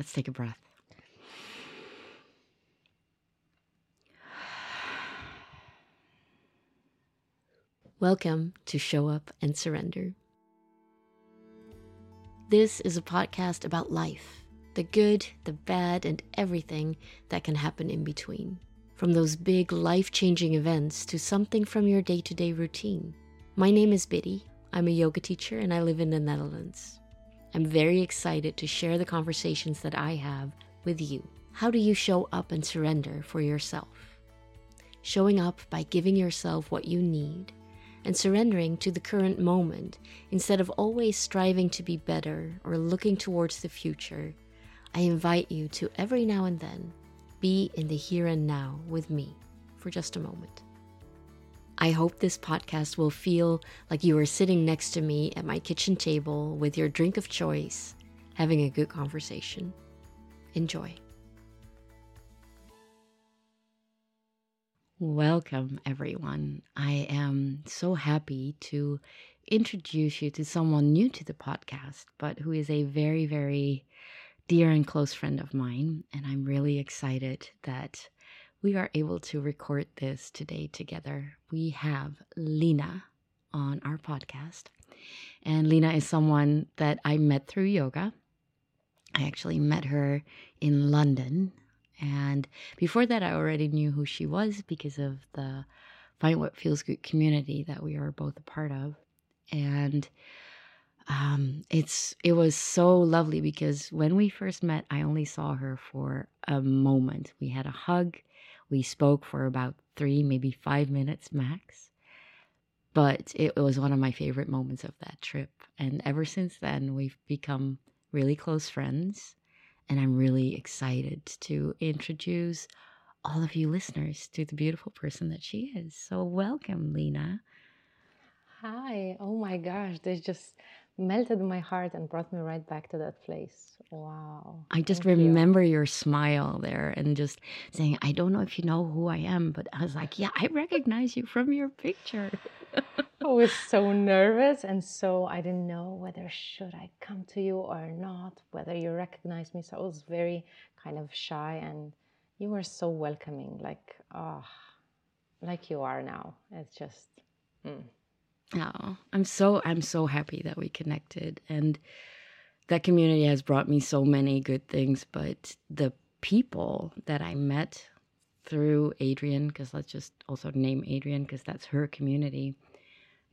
Let's take a breath. Welcome to Show Up and Surrender. This is a podcast about life the good, the bad, and everything that can happen in between. From those big life changing events to something from your day to day routine. My name is Biddy. I'm a yoga teacher and I live in the Netherlands. I'm very excited to share the conversations that I have with you. How do you show up and surrender for yourself? Showing up by giving yourself what you need and surrendering to the current moment instead of always striving to be better or looking towards the future. I invite you to every now and then be in the here and now with me for just a moment. I hope this podcast will feel like you are sitting next to me at my kitchen table with your drink of choice, having a good conversation. Enjoy. Welcome, everyone. I am so happy to introduce you to someone new to the podcast, but who is a very, very dear and close friend of mine. And I'm really excited that we are able to record this today together. We have Lena on our podcast. And Lena is someone that I met through yoga. I actually met her in London. And before that, I already knew who she was because of the Find What Feels Good community that we are both a part of. And um, it's it was so lovely because when we first met, I only saw her for a moment. We had a hug, we spoke for about three, maybe five minutes max. But it was one of my favorite moments of that trip. And ever since then, we've become really close friends. And I'm really excited to introduce all of you listeners to the beautiful person that she is. So, welcome, Lena. Hi. Oh my gosh. This just melted my heart and brought me right back to that place. Wow. I just Thank remember you. your smile there and just saying, I don't know if you know who I am, but I was like, yeah, I recognize you from your picture. I was so nervous and so I didn't know whether should I come to you or not, whether you recognize me. So I was very kind of shy and you were so welcoming, like, oh, like you are now. It's just, mm. Oh, I'm so I'm so happy that we connected and that community has brought me so many good things, but the people that I met through Adriene, because let's just also name Adriene because that's her community.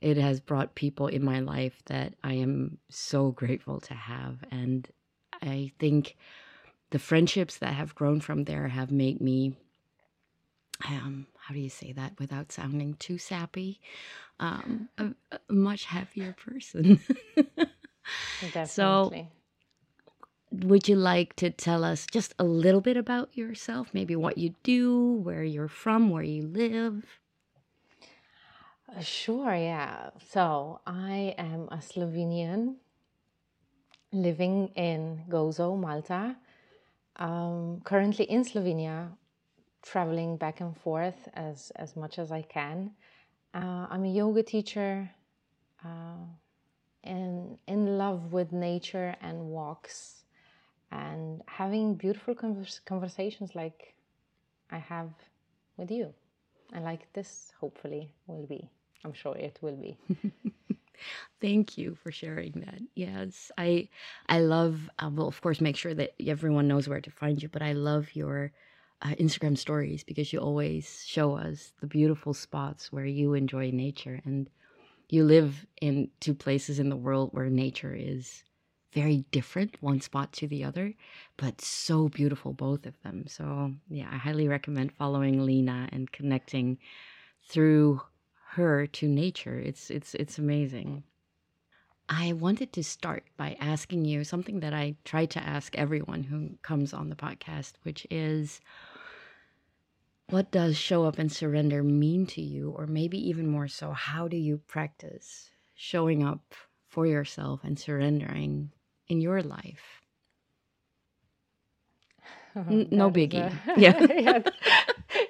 It has brought people in my life that I am so grateful to have. And I think the friendships that have grown from there have made me um, how do you say that without sounding too sappy? Um, a, a much happier person. Definitely. So, would you like to tell us just a little bit about yourself? Maybe what you do, where you're from, where you live? Uh, sure, yeah. So, I am a Slovenian living in Gozo, Malta. Um, currently in Slovenia, traveling back and forth as, as much as I can. Uh, I'm a yoga teacher uh, and in love with nature and walks and having beautiful convers- conversations like I have with you. And like this, hopefully, will be. I'm sure it will be. Thank you for sharing that. Yes, I I love. Uh, well, of course, make sure that everyone knows where to find you. But I love your uh, Instagram stories because you always show us the beautiful spots where you enjoy nature and you live in two places in the world where nature is very different one spot to the other but so beautiful both of them. So yeah i highly recommend following lena and connecting through her to nature. It's it's it's amazing. I wanted to start by asking you something that I try to ask everyone who comes on the podcast, which is what does show up and surrender mean to you? Or maybe even more so, how do you practice showing up for yourself and surrendering in your life? no biggie. A, yeah. yeah.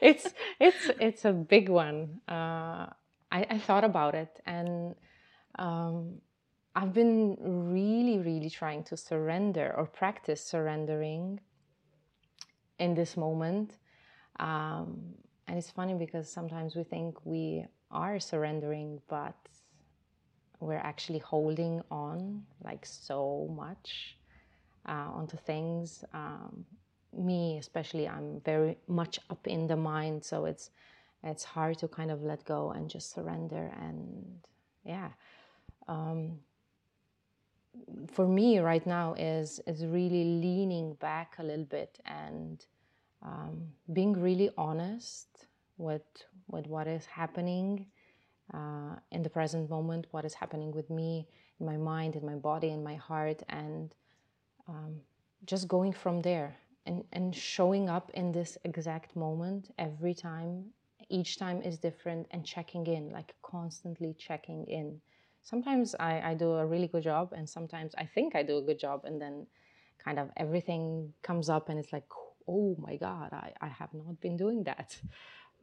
It's it's it's a big one. Uh, I, I thought about it and um, I've been really, really trying to surrender or practice surrendering in this moment. Um, and it's funny because sometimes we think we are surrendering, but we're actually holding on like so much uh, onto things. Um, me, especially, I'm very much up in the mind, so it's it's hard to kind of let go and just surrender. And yeah, um, for me right now is is really leaning back a little bit and um, being really honest with with what is happening uh, in the present moment, what is happening with me, in my mind, in my body, in my heart, and um, just going from there and, and showing up in this exact moment every time. Each time is different and checking in, like constantly checking in. Sometimes I, I do a really good job, and sometimes I think I do a good job, and then kind of everything comes up, and it's like, oh my God, I, I have not been doing that.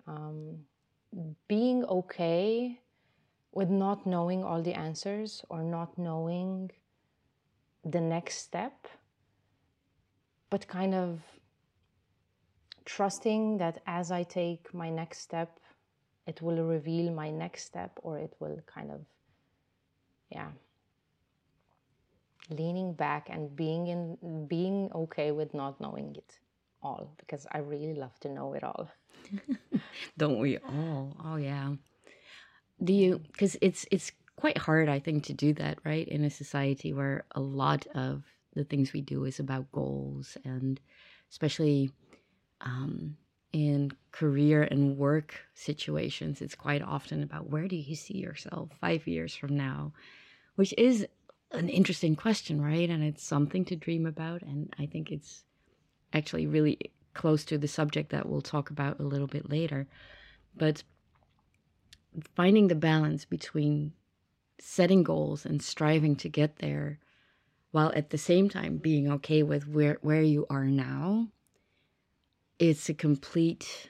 Um, being okay with not knowing all the answers or not knowing the next step, but kind of trusting that as I take my next step, it will reveal my next step or it will kind of, yeah, leaning back and being in being okay with not knowing it all because I really love to know it all. Don't we all? Oh yeah. Do you cuz it's it's quite hard I think to do that, right? In a society where a lot of the things we do is about goals and especially um, in career and work situations it's quite often about where do you see yourself 5 years from now which is an interesting question right and it's something to dream about and i think it's actually really close to the subject that we'll talk about a little bit later. But finding the balance between setting goals and striving to get there while at the same time being okay with where where you are now it's a complete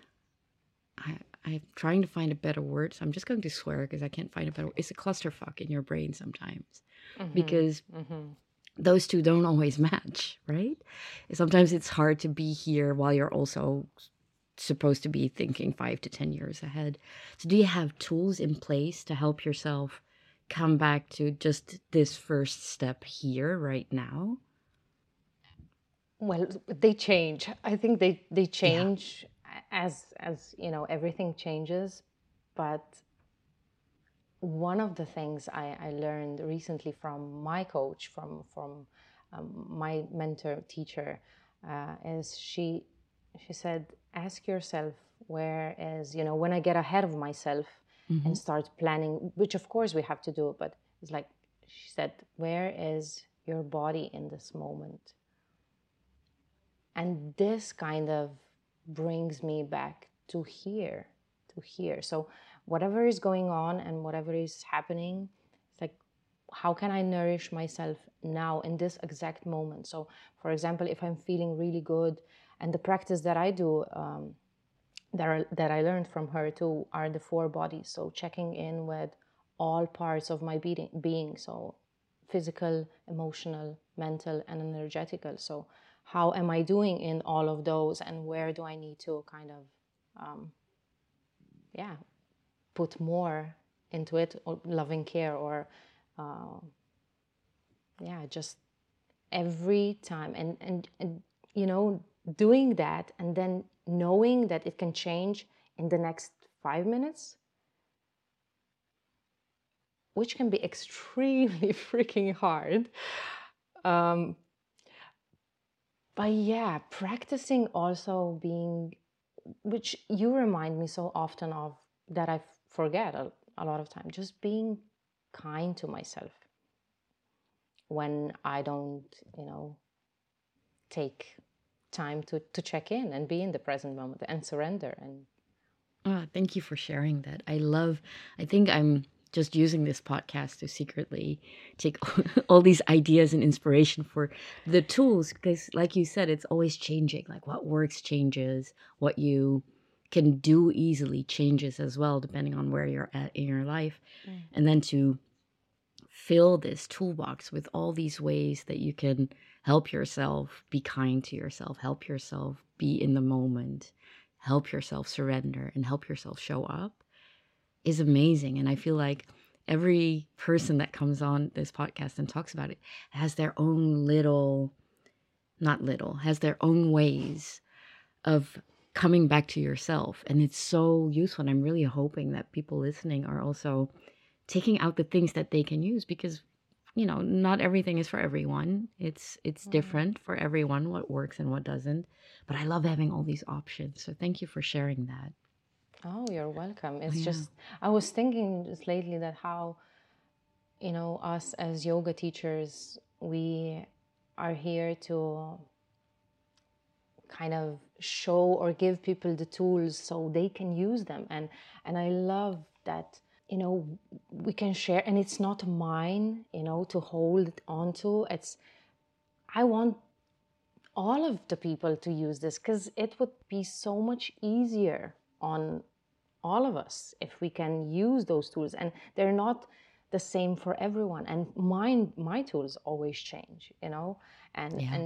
I, i'm trying to find a better word so i'm just going to swear because i can't find a better word. it's a clusterfuck in your brain sometimes mm-hmm. because mm-hmm those two don't always match, right? Sometimes it's hard to be here while you're also supposed to be thinking five to 10 years ahead. So, do you have tools in place to help yourself come back to just this first step here, right now? Well, they change. I think they, they change yeah. as, as, you know, everything changes. But one of the things I, I learned recently from my coach, from from um, my mentor teacher, uh, is she she said, ask yourself where is you know when I get ahead of myself mm-hmm. and start planning, which of course we have to do, but it's like she said, where is your body in this moment? And this kind of brings me back to here, to here. So whatever is going on and whatever is happening it's like how can i nourish myself now in this exact moment? So for example if i'm feeling really good and the practice that i do um, that, are, that i learned from her too are the four bodies. So checking in with all parts of my being. So physical emotional mental and energetical. So how am i doing in all of those and where do i need to kind of um, yeah put more into it or loving care or uh, yeah just every time. And, and and you know doing that and then knowing that it can change in the next five minutes which can be extremely freaking hard. Um, but yeah practicing also being which you remind me so often of that i've forget a, a lot of time just being kind to myself when i don't you know take time to to check in and be in the present moment and surrender and oh, thank you for sharing that. I love i think i'm just using this podcast to secretly take all these ideas and inspiration for the tools because like you said it's always changing. Like what works changes. What you can do easily changes as well depending on where you're at in your life. Mm. and then to fill this toolbox with all these ways that you can help yourself be kind to yourself, help yourself be in the moment, help yourself surrender, and help yourself show up is amazing. And I feel like every person that comes on this podcast and talks about it has their own little, not little, has their own ways of coming back to yourself. And it's so useful. And I'm really hoping that people listening are also taking out the things that they can use because you know not everything is for everyone it's it's mm-hmm. different for everyone what works and what doesn't but i love having all these options so thank you for sharing that oh you're welcome. It's yeah. just i was thinking just lately that how you know us as yoga teachers we are here to kind of show or give people the tools so they can use them. And and i love that you know we can share and it's not mine you know to hold on to it's i want all of the people to use this because it would be so much easier on all of us if we can use those tools and they're not the same for everyone and mine my tools always change you know and yeah. and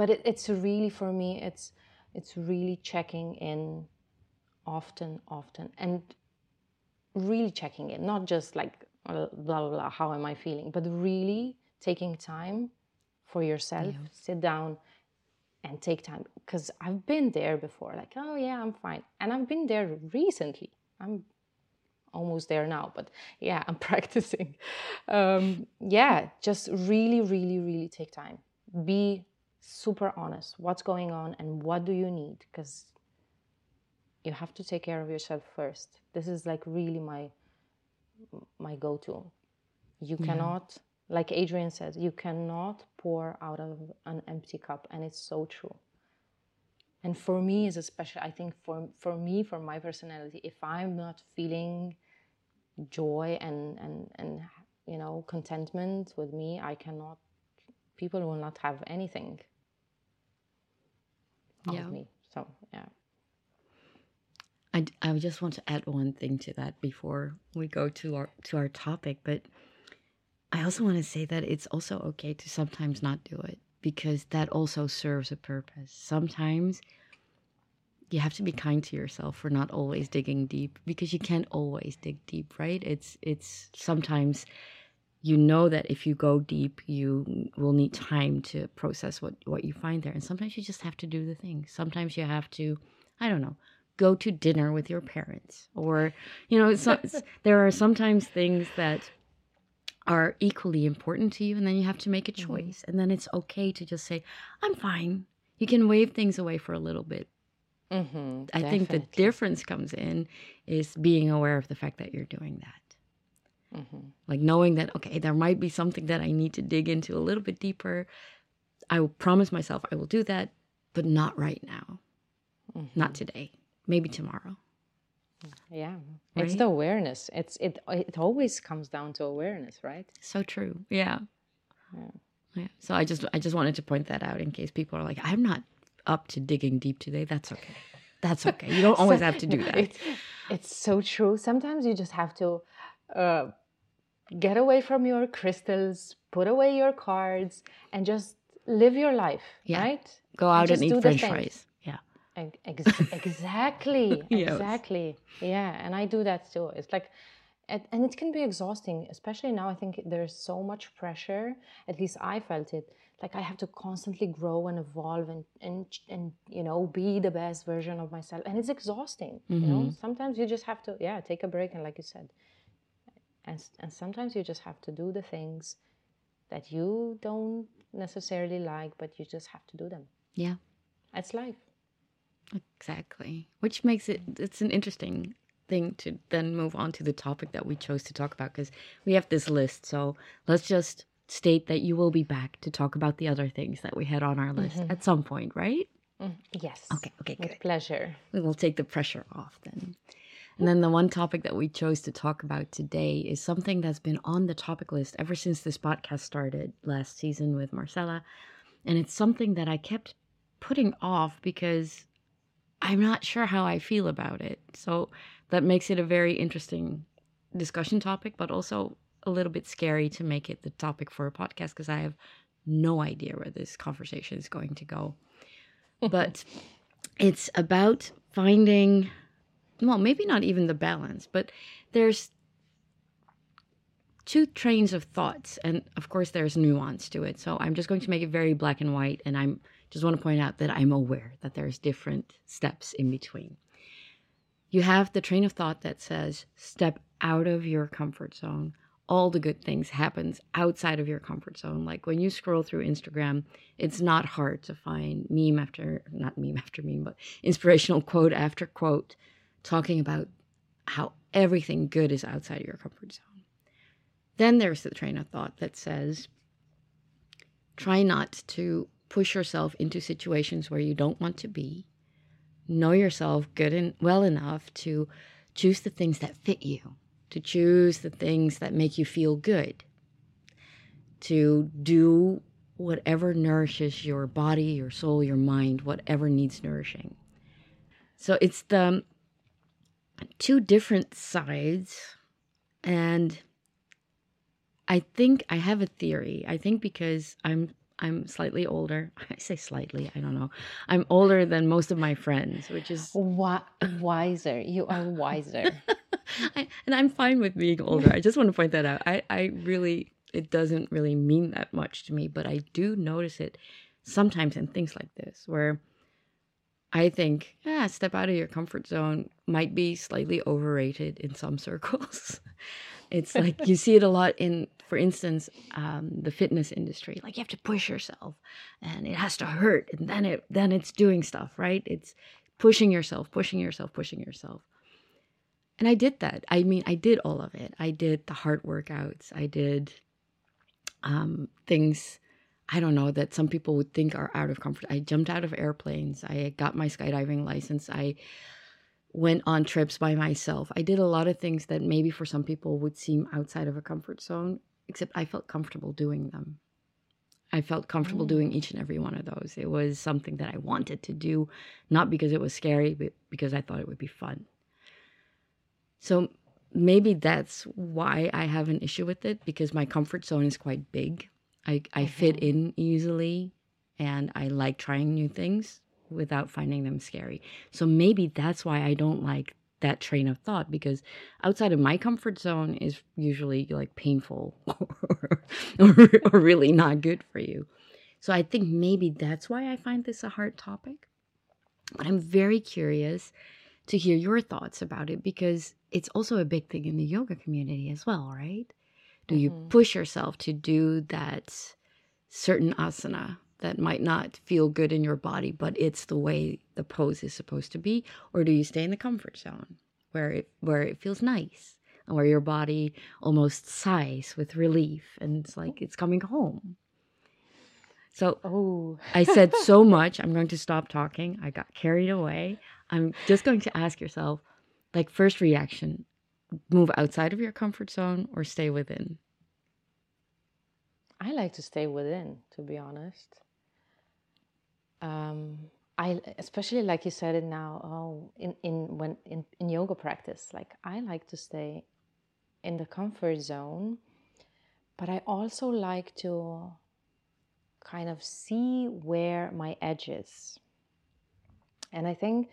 but it, it's really for me it's it's really checking in often often and really checking in, not just like uh, blah, blah, blah, how am I feeling, but really taking time for yourself, yeah. sit down and take time. Because I've been there before, like, oh yeah, I'm fine. And I've been there recently. I'm almost there now, but yeah, I'm practicing. Um, yeah, just really, really, really take time. Be super honest. What's going on and what do you need? Because you have to take care of yourself first this is like really my my go-to you yeah. cannot like adriene says you cannot pour out of an empty cup and it's so true. And for me is especially i think for for me for my personality if i'm not feeling joy and and and you know contentment with me i cannot people will not have anything yeah. of me. So yeah. I, I just want to add one thing to that before we go to our to our topic, but I also want to say that it's also okay to sometimes not do it because that also serves a purpose. Sometimes you have to be kind to yourself for not always digging deep because you can't always dig deep, right? It's it's sometimes you know that if you go deep, you will need time to process what what you find there, and sometimes you just have to do the thing. Sometimes you have to, I don't know, go to dinner with your parents or you know it's, there are sometimes things that are equally important to you and then you have to make a mm-hmm. choice. Mm-hmm. and then it's okay to just say i'm fine. You can wave things away for a little bit. Mm-hmm, i think the difference comes in is being aware of the fact that you're doing that. Mm-hmm. like knowing that okay there might be something that i need to dig into a little bit deeper. I will promise myself i will do that but not right now. Not mm-hmm. today. Maybe tomorrow yeah. Right? it's the awareness. It's it it always comes down to awareness right? So true. Yeah. yeah. Yeah. So i just i just wanted to point that out in case people are like i'm not up to digging deep today. That's okay. That's okay. You don't always have to do that. it's, it's so true. Sometimes you just have to uh, get away from your crystals put away your cards and just live your life yeah. right? Go out and, and eat french fries exactly yes. exactly yeah and i do that too it's like and it can be exhausting especially now i think there's so much pressure at least i felt it like i have to constantly grow and evolve and and, and you know be the best version of myself and it's exhausting mm-hmm. you know mm-hmm. sometimes you just have to yeah take a break and like you said and, and sometimes you just have to do the things that you don't necessarily like but you just have to do them yeah it's life Exactly. Which makes it it's an interesting thing to then move on to the topic that we chose to talk about because we have this list. So let's just state that you will be back to talk about the other things that we had on our list mm-hmm. at some point, right? Mm, yes. Okay, okay, With pleasure. We will take the pressure off then. And then the one topic that we chose to talk about today is something that's been on the topic list ever since this podcast started last season with Marcella. And it's something that I kept putting off because I'm not sure how I feel about it. So that makes it a very interesting discussion topic, but also a little bit scary to make it the topic for a podcast because I have no idea where this conversation is going to go. but it's about finding, well, maybe not even the balance, but there's two trains of thoughts. And of course, there's nuance to it. So I'm just going to make it very black and white. And I'm just want to point out that I'm aware that there's different steps in between. You have the train of thought that says, step out of your comfort zone. All the good things happens outside of your comfort zone. Like when you scroll through instagram it's not hard to find meme after not meme after meme but inspirational quote after quote talking about how everything good is outside of your comfort zone. Then there's the train of thought that says try not to push yourself into situations where you don't want to be know yourself good and well enough to choose the things that fit you to choose the things that make you feel good, to do whatever nourishes your body, your soul, your mind, whatever needs nourishing. So it's the two different sides. And I think I have a theory. I think because I'm I'm slightly older. I say slightly, I don't know. I'm older than most of my friends, which is wiser. You are wiser. I, and I'm fine with being older. I just want to point that out. I, I really, it doesn't really mean that much to me, but I do notice it sometimes in things like this where I think, yeah, step out of your comfort zone might be slightly overrated in some circles. it's like you see it a lot in, for instance, um, the fitness industry. Like you have to push yourself, and it has to hurt, and then it then it's doing stuff, right? It's pushing yourself, pushing yourself, pushing yourself. And I did that. I mean, I did all of it. I did the heart workouts. I did um, things I don't know that some people would think are out of comfort. I jumped out of airplanes. I got my skydiving license. I went on trips by myself. I did a lot of things that maybe for some people would seem outside of a comfort zone, except I felt comfortable doing them. I felt comfortable doing mm. each and every one of those. It was something that I wanted to do, not because it was scary, but because I thought it would be fun. So maybe that's why I have an issue with it because my comfort zone is quite big. I, I fit in easily and I like trying new things without finding them scary. So maybe that's why I don't like that train of thought because outside of my comfort zone is usually like painful or, or, or really not good for you. So I think maybe that's why I find this a hard topic. But I'm very curious to hear your thoughts about it because it's also a big thing in the yoga community as well, right? Do mm-hmm. you push yourself to do that certain asana that might not feel good in your body, but it's the way the pose is supposed to be? Or do you stay in the comfort zone where it where it feels nice and where your body almost sighs with relief and it's like it's coming home? So oh. I said so much. I'm going to stop talking. I got carried away. I'm just going to ask yourself, like, first reaction move outside of your comfort zone or stay within? I like to stay within, to be honest. Um, I especially like you said it now. Oh, in in when in, in yoga practice, like I like to stay in the comfort zone, but I also like to kind of see where my edge is. And I think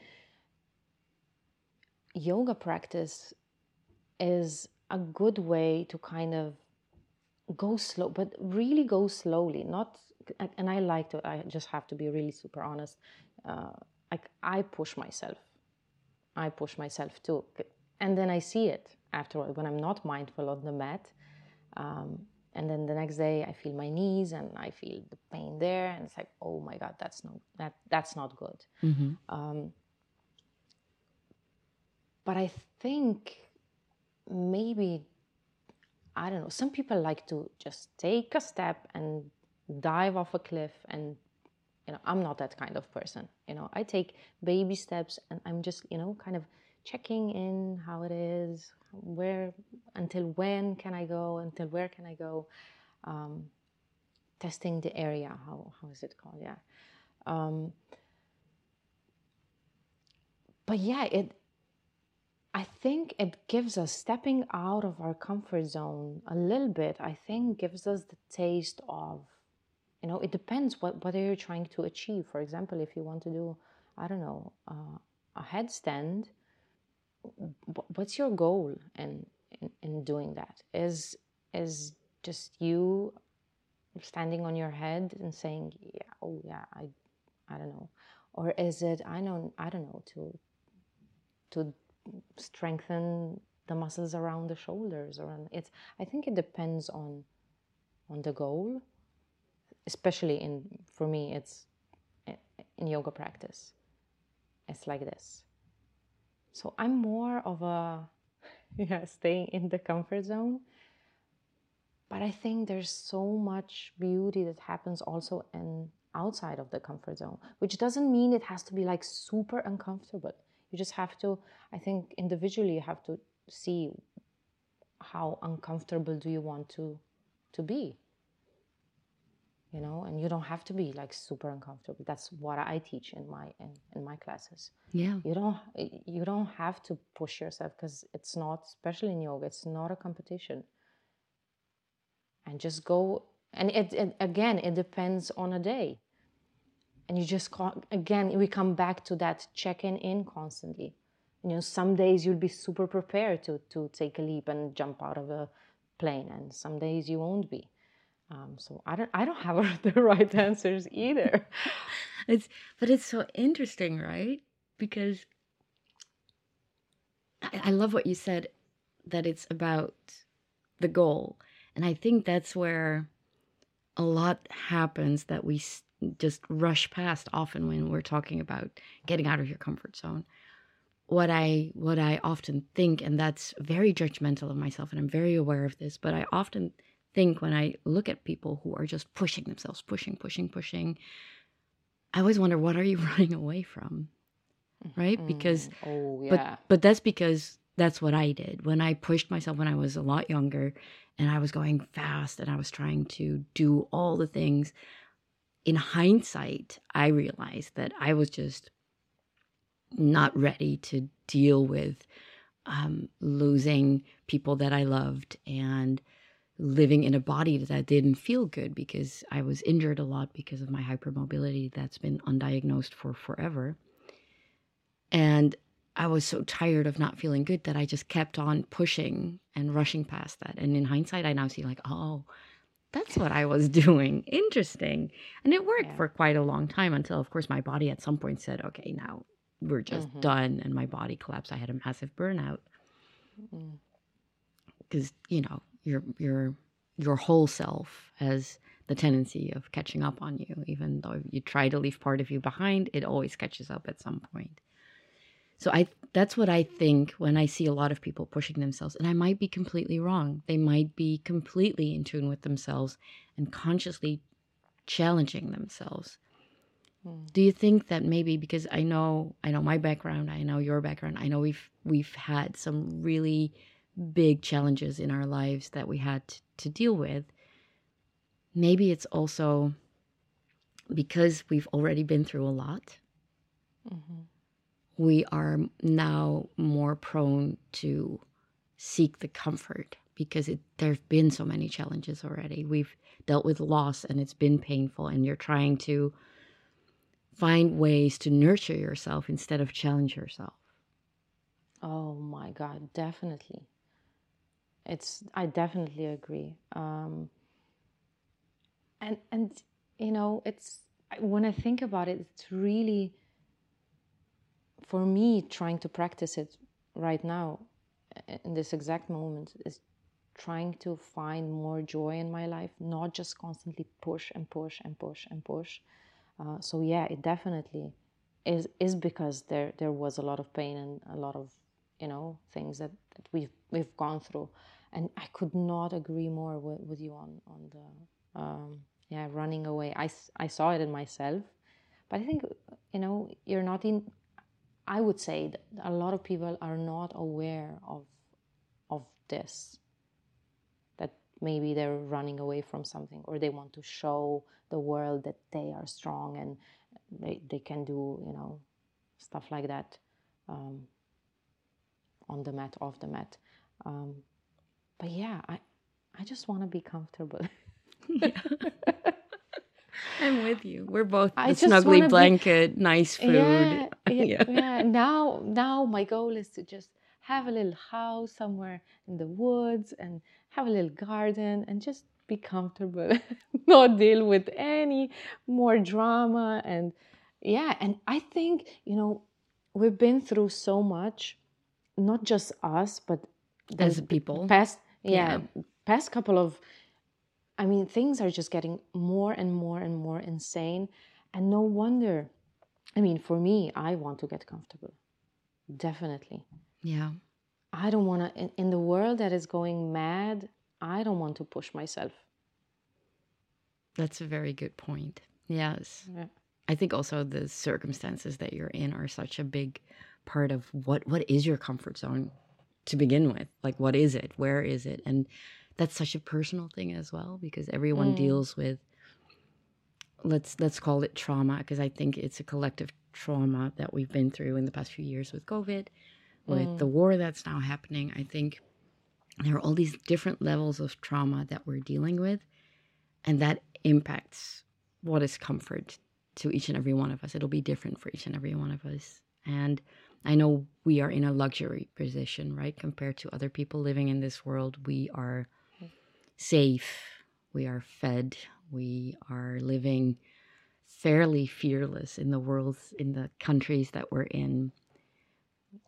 yoga practice is a good way to kind of go slow, but really go slowly. Not, and I like to. I just have to be really super honest. Uh, like I push myself. I push myself too, and then I see it afterward when I'm not mindful on the mat. Um, and then the next day, I feel my knees and I feel the pain there, and it's like, oh my god, that's not that that's not good. Mm-hmm. Um, but I think maybe, I don't know, some people like to just take a step and dive off a cliff and you know i'm not that kind of person you know i take baby steps and i'm just you know kind of checking in how it is where until when can i go until where can i go um, testing the area how, how is it called yeah um, but yeah it I think it gives us stepping out of our comfort zone a little bit. I think gives us the taste of, you know, it depends what what are you trying to achieve. For example, if you want to do, I don't know, uh, a headstand, what's your goal in, in in doing that? Is is just you standing on your head and saying, yeah, oh yeah, I, I don't know, or is it I know I don't know to to strengthen the muscles around the shoulders around it's i think it depends on on the goal especially in for me it's eh, in yoga practice. It's like this. So i'm more of a yeah staying in the comfort zone. But i think there's so much beauty that happens also in outside of the comfort zone which doesn't mean it has to be like super uncomfortable. You just have to, I think, individually, you have to see how uncomfortable do you want to to be you know and you don't have to be like super uncomfortable. That's what i teach in my in, in my classes. Yeah. You don't you don't have to push yourself because it's not especially in yoga it's not a competition. And just go and it, it again it depends on a day. And you just again we come back to that checking in constantly. You know some days you'll be super prepared to to take a leap and jump out of a plane and some days you won't be um, so i don't i don't have the right answers either. It's but it's so interesting right? Because I, I love what you said that it's about the goal. And i think that's where a lot happens that we just rush past often when we're talking about getting out of your comfort zone. What i what i often think and that's very judgmental of myself and i'm very aware of this but i often think when i look at people who are just pushing themselves pushing pushing pushing i always wonder what are you running away from? Right? Because oh yeah. but but that's because that's what i did. When i pushed myself when i was a lot younger and i was going fast and i was trying to do all the things in hindsight, I realized that I was just not ready to deal with um, losing people that I loved and living in a body that didn't feel good because I was injured a lot because of my hypermobility that's been undiagnosed for forever. And I was so tired of not feeling good that I just kept on pushing and rushing past that. And in hindsight, I now see, like, oh, that's what I was doing. Interesting. And it worked yeah. for quite a long time until, of course, my body at some point said, okay, now we're just mm-hmm. done. And my body collapsed. I had a massive burnout. Because, mm. you know, your, your, your whole self has the tendency of catching up on you. Even though you try to leave part of you behind, it always catches up at some point. So I that's what I think when I see a lot of people pushing themselves and I might be completely wrong. They might be completely in tune with themselves and consciously challenging themselves. Hmm. Do you think that maybe because I know I know my background, I know your background, I know we've we've had some really big challenges in our lives that we had to deal with. Maybe it's also because we've already been through a lot. Mm-hmm we are now more prone to seek the comfort because it, there have been so many challenges already. We've dealt with loss and it's been painful, and you're trying to find ways to nurture yourself instead of challenge yourself. Oh my God, definitely. It's I definitely agree. Um, and and you know, it's when I think about it, it's really for me, trying to practice it right now, in this exact moment, is trying to find more joy in my life, not just constantly push and push and push and push. Uh, so yeah, it definitely is is because there there was a lot of pain and a lot of you know things that, that we've we've gone through, and I could not agree more with, with you on on the um, yeah running away. I I saw it in myself, but I think you know you're not in I would say that a lot of people are not aware of of this. That maybe they're running away from something or they want to show the world that they are strong and they, they can do, you know, stuff like that. Um, on the mat, off the mat. Um, but yeah, I I just want to be comfortable. I'm with you. We're both the snuggly wanna be- blanket, nice food. Yeah, yeah, Yeah. yeah. Now, now my goal is to just have a little house somewhere in the woods and have a little garden and just be comfortable, not deal with any more drama. And yeah, and I think you know we've been through so much, not just us, but As people. past yeah, past couple of i mean things are just getting more and more and more insane and no wonder i mean for me i want to get comfortable definitely Yeah. i don't want to in, in the world that is going mad i don't want to push myself That's a very good point. Yes. Yeah. I think also the circumstances that you're in are such a big part of what what is your comfort zone to begin with? Like what is it? Where is it? And that's such a personal thing as well because everyone Mm. deals with let's let's call it trauma because I think it's a collective trauma that we've been through in the past few years with COVID, with the war that's now happening. I think there are all these different levels of trauma that we're dealing with and that impacts what is comfort to each and every one of us. It'll be different for each and every one of us. And I know we are in a luxury position, right? Compared to other people living in this world, we are safe, we are fed, we are living fairly fearless in the worlds in the countries that we're in.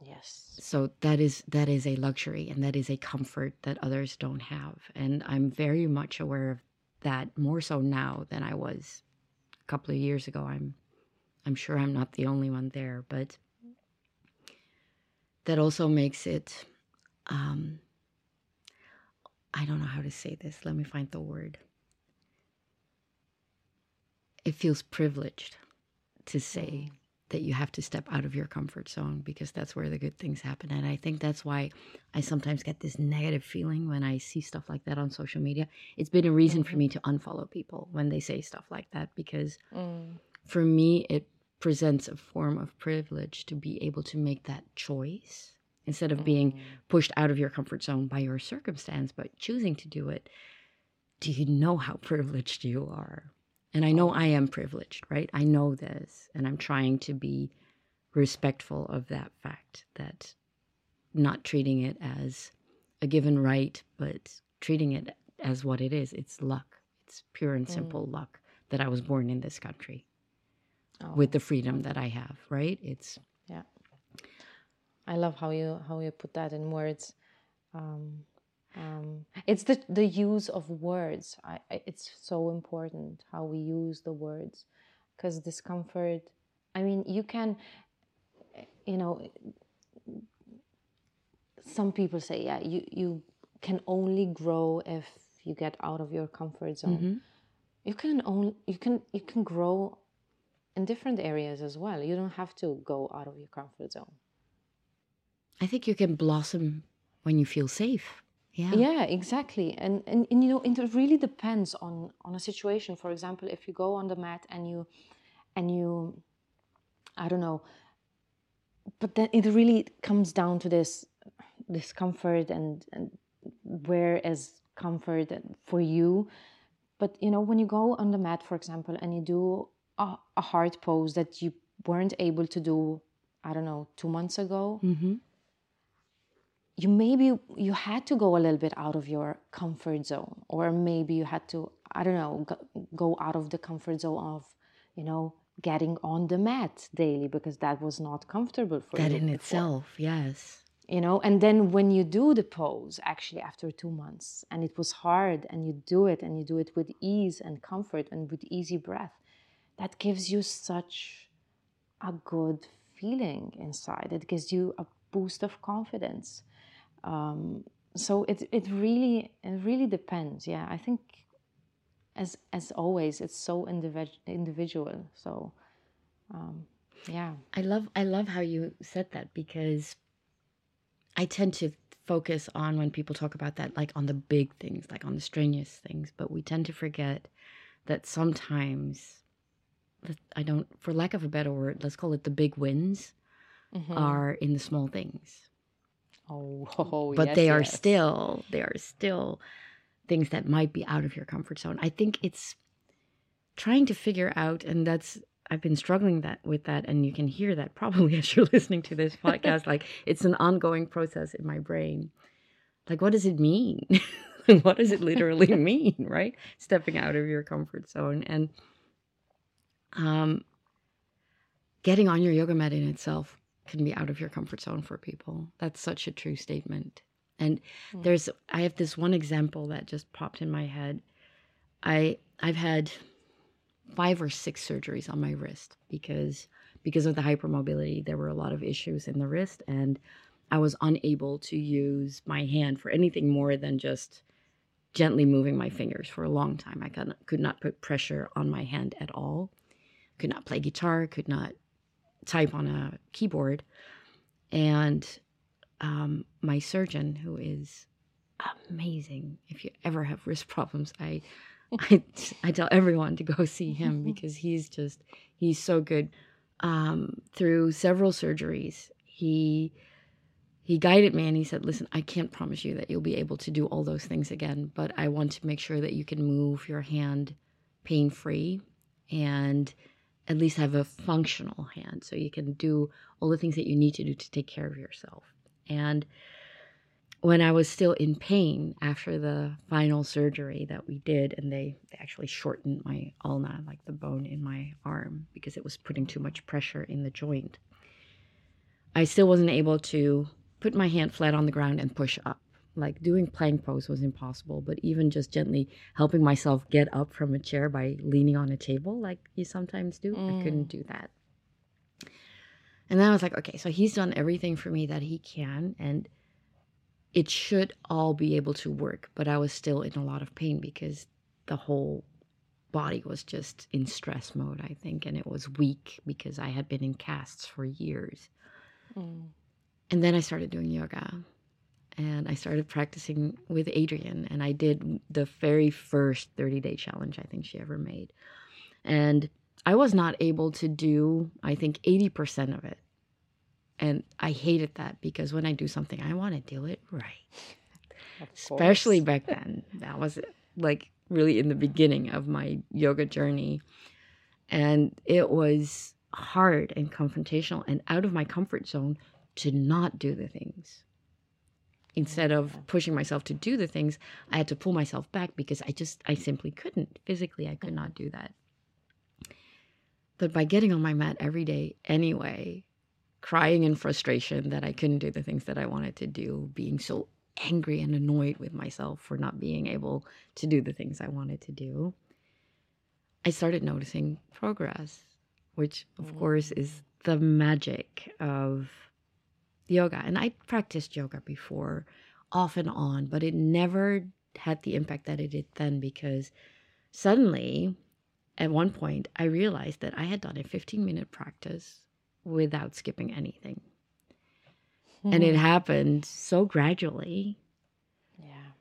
yes So that is that is a luxury and that is a comfort that others don't have. And I'm very much aware of that more so now than I was a couple of years ago. I'm I'm sure I'm not the only one there, but that also makes it um I don't know how to say this. Let me find the word. It feels privileged to say that you have to step out of your comfort zone because that's where the good things happen. And I think that's why I sometimes get this negative feeling when I see stuff like that on social media. It's been a reason for me to unfollow people when they say stuff like that because Mm. for me, it presents a form of privilege to be able to make that choice instead of being mm. pushed out of your comfort zone by your circumstance, but choosing to do it. Do you know how privileged you are? And I know oh. I am privileged, right? I know this, and I'm trying to be respectful of that fact that not treating it as a given right, but treating it as what it is. It's luck. It's pure and mm. simple luck that I was born in this country Oh, with the freedom that I have, right? It's yeah. I love how you how you put that in words. Um, um, it's the the use of words. I, I it's so important how we use the words because discomfort i mean you can you know some people say yeah you you can only grow if you get out of your comfort zone. Mhm. you can only you can you can grow in different areas as well. You don't have to go out of your comfort zone. I think you can blossom when you feel safe. Yeah. yeah exactly. And, and and you know it really depends on on a situation. For example if you go on the mat and you and you i don't know but then it really comes down to this discomfort and and where is comfort for you. But you know when you go on the mat for example and you do a, a hard pose that you weren't able to do i don't know two months ago Mm-hmm. you maybe you had to go a little bit out of your comfort zone or maybe you had to i don't know go, out of the comfort zone of you know getting on the mat daily because that was not comfortable for you That you in before, itself, yes. you know and then when you do the pose actually after 2 months and it was hard and you do it and you do it with ease and comfort and with easy breath that gives you such a good feeling inside. It gives you a boost of confidence. Um, so it it really it really depends yeah. I think as as always it's so individ- individual. So um, yeah. I love I love how you said that because I tend to focus on when people talk about that like on the big things, like on the strenuous things, but we tend to forget that sometimes I don't for lack of a better word, let's call it the big wins Mhm. are in the small things. Oh, oh but yes, they are yes. still they are still things that might be out of your comfort zone. I think it's trying to figure out and that's I've been struggling that with that and you can hear that probably as you're listening to this podcast like it's an ongoing process in my brain. Like what does it mean? what does it literally mean, right? Stepping out of your comfort zone and um getting on your yoga mat in itself can be out of your comfort zone for people. That's such a true statement. And Mm. there's I have this one example that just popped in my head. I I've had five or six surgeries on my wrist because because of the hypermobility there were a lot of issues in the wrist and I was unable to use my hand for anything more than just gently moving my fingers for a long time. I could not, could not put pressure on my hand at all. Could not play guitar, could not type on a keyboard. And um, my surgeon, who is amazing, if you ever have wrist problems, I, I, I tell everyone to go see him because he's just, he's so good. Um, through several surgeries, he, he guided me and he said, Listen, I can't promise you that you'll be able to do all those things again, but I want to make sure that you can move your hand pain free and at least have a functional hand so you can do all the things that you need to do to take care of yourself. And when I was still in pain after the final surgery that we did, and they, they actually shortened my ulna, like the bone in my arm, because it was putting too much pressure in the joint, I still wasn't able to put my hand flat on the ground and push up. Like doing plank pose was impossible, but even just gently helping myself get up from a chair by leaning on a table, like you sometimes do, I couldn't do that. And then I was like, okay, so he's done everything for me that he can, and it should all be able to work. But I was still in a lot of pain because the whole body was just in stress mode, I think, and it was weak because I had been in casts for years. Mm. And then I started doing yoga and I started practicing with Adriene. And I did the very first 30 day challenge I think she ever made. And I was not able to do, I think, 80% of it. And I hated that because when I do something, I want to do it right. Especially back then. That was like really in the beginning of my yoga journey. And it was hard and confrontational and out of my comfort zone to not do the things. Instead of pushing myself to do the things, I had to pull myself back because I just, I simply couldn't. Physically, I could not do that. But by getting on my mat every day anyway, crying in frustration that I couldn't do the things that I wanted to do, being so angry and annoyed with myself for not being able to do the things I wanted to do, I started noticing progress, which of mm. course is the magic of yoga. And I practiced yoga before off and on, but it never had the impact that it did then because suddenly at one point I realized that I had done a 15 minute practice without skipping anything. And it hmm. happened so gradually. Yeah.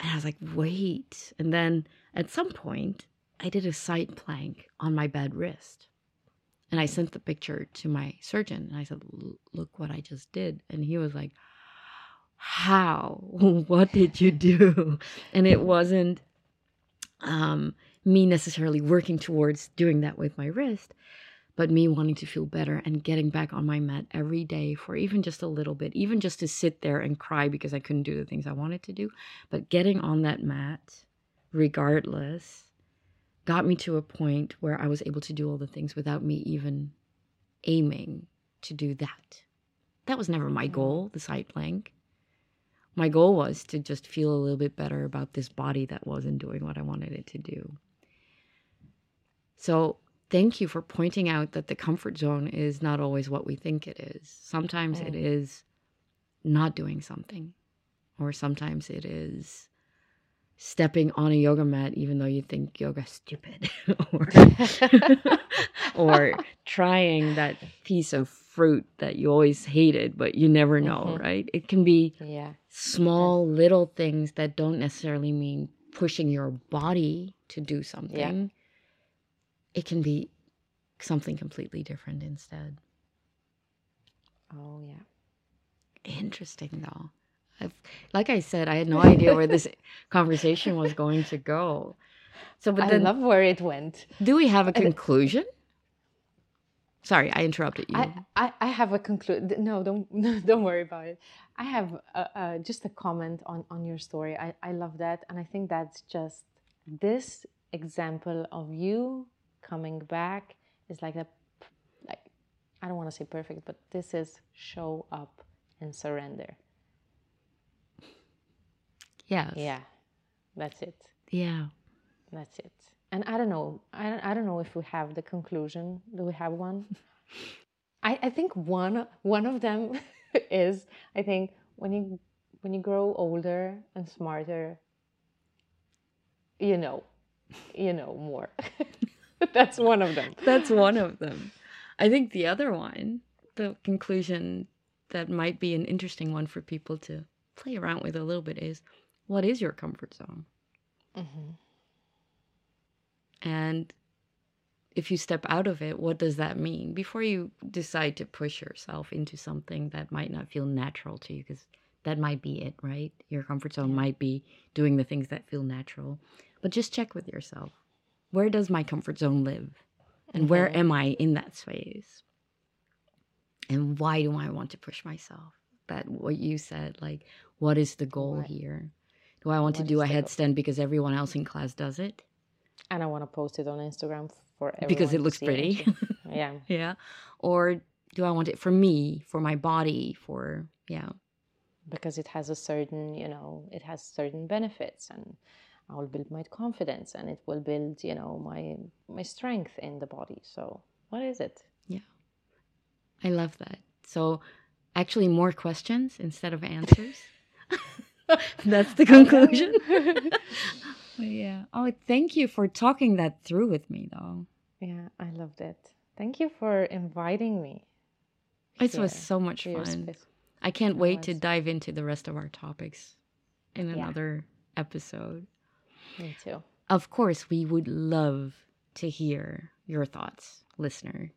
And I was like, wait. And then at some point, I did a side plank on my bed wrist. And I sent the picture to my surgeon and I said, look what I just did. And he was like, how? what did you do? And it wasn't um, me necessarily working towards doing that with my wrist, but me wanting to feel better and getting back on my mat every day for even just a little bit, even just to sit there and cry because I couldn't do the things I wanted to do. But getting on that mat, regardless, got me to a point where I was able to do all the things without me even aiming to do that. That was never my mm-hmm. goal, the side plank. My goal was to just feel a little bit better about this body that wasn't doing what I wanted it to do. So, thank you for pointing out that the comfort zone is not always what we think it is. Sometimes it mm. is not doing something, or sometimes it is stepping on a yoga mat even though you think yoga's stupid or or trying that piece of fruit that you always hated but you never know Mhm. right it can be Yeah. small little things that don't necessarily mean pushing your body to do something it can be something completely different instead Oh, yeah. Interesting, though. I've, like I said, I had no idea where this conversation was going to go. So, but I love where it went. do we have a conclusion? Sorry, I interrupted you. I, I, I have a conclusion. No, don't don't worry about it. I have a, a, just a comment on on your story. I I love that, and I think that's just this example of you coming back is like a like I don't want to say perfect, but this is show up and surrender. Yes. Yeah, that's it. Yeah. That's it. And I don't know. I don't, I don't know if we have the conclusion. Do we have one? I, I think one one of them is I think when you when you grow older and smarter, you know, you know more. That's one of them. That's one of them. I think the other one, the conclusion that might be an interesting one for people to play around with a little bit is what is your comfort zone? hmm And if you step out of it, what does that mean? Before you decide to push yourself into something that might not feel natural to you, because that might be it, right? Your comfort zone might be doing the things that feel natural. But just check with yourself where does my comfort zone live? And where am I in that space? And why do I want to push myself? That what you said, like, what is the goal Right. here? Do I want to do a headstand because everyone else in class does it? And I want to post it on Instagram for everyone because it looks pretty. to- yeah, yeah. Or do I want it for me, for my body, for yeah. because it has a certain, you know, it has certain benefits, and I will build my confidence, and it will build, you know, my my strength in the body. So, what is it? Yeah, I love that. So actually more questions instead of answers. That's the conclusion. Yeah. Oh, thank you for talking that through with me though. Yeah, I loved it. Thank you for inviting me. It was so much fun. I can't wait to dive into the rest of our topics in Yeah. another episode. Me too. Of course, we would love to hear your thoughts, listener.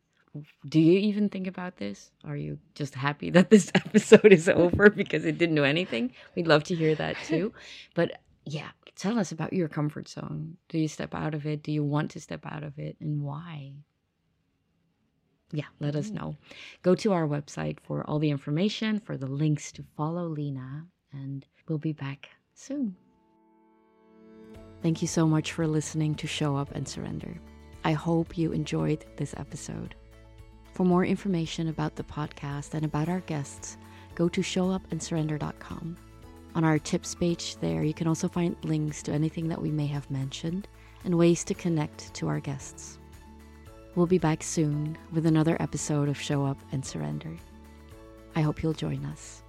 Do you even think about this? Are you just happy that this episode is over because it didn't do anything? We'd love to hear that too. But yeah, tell us about your comfort zone. Do you step out of it? Do you want to step out of it? And why? Yeah, let us mm. know. Go to our website for all the information, for the links to follow Lena, and we'll be back soon. Thank you so much for listening to Show Up and Surrender. I hope you enjoyed this episode. For more information about the podcast and about our guests, go to showupandsurrender.com. On our tips page there, you can also find links to anything that we may have mentioned and ways to connect to our guests. We'll be back soon with another episode of Show Up and Surrender. I hope you'll join us.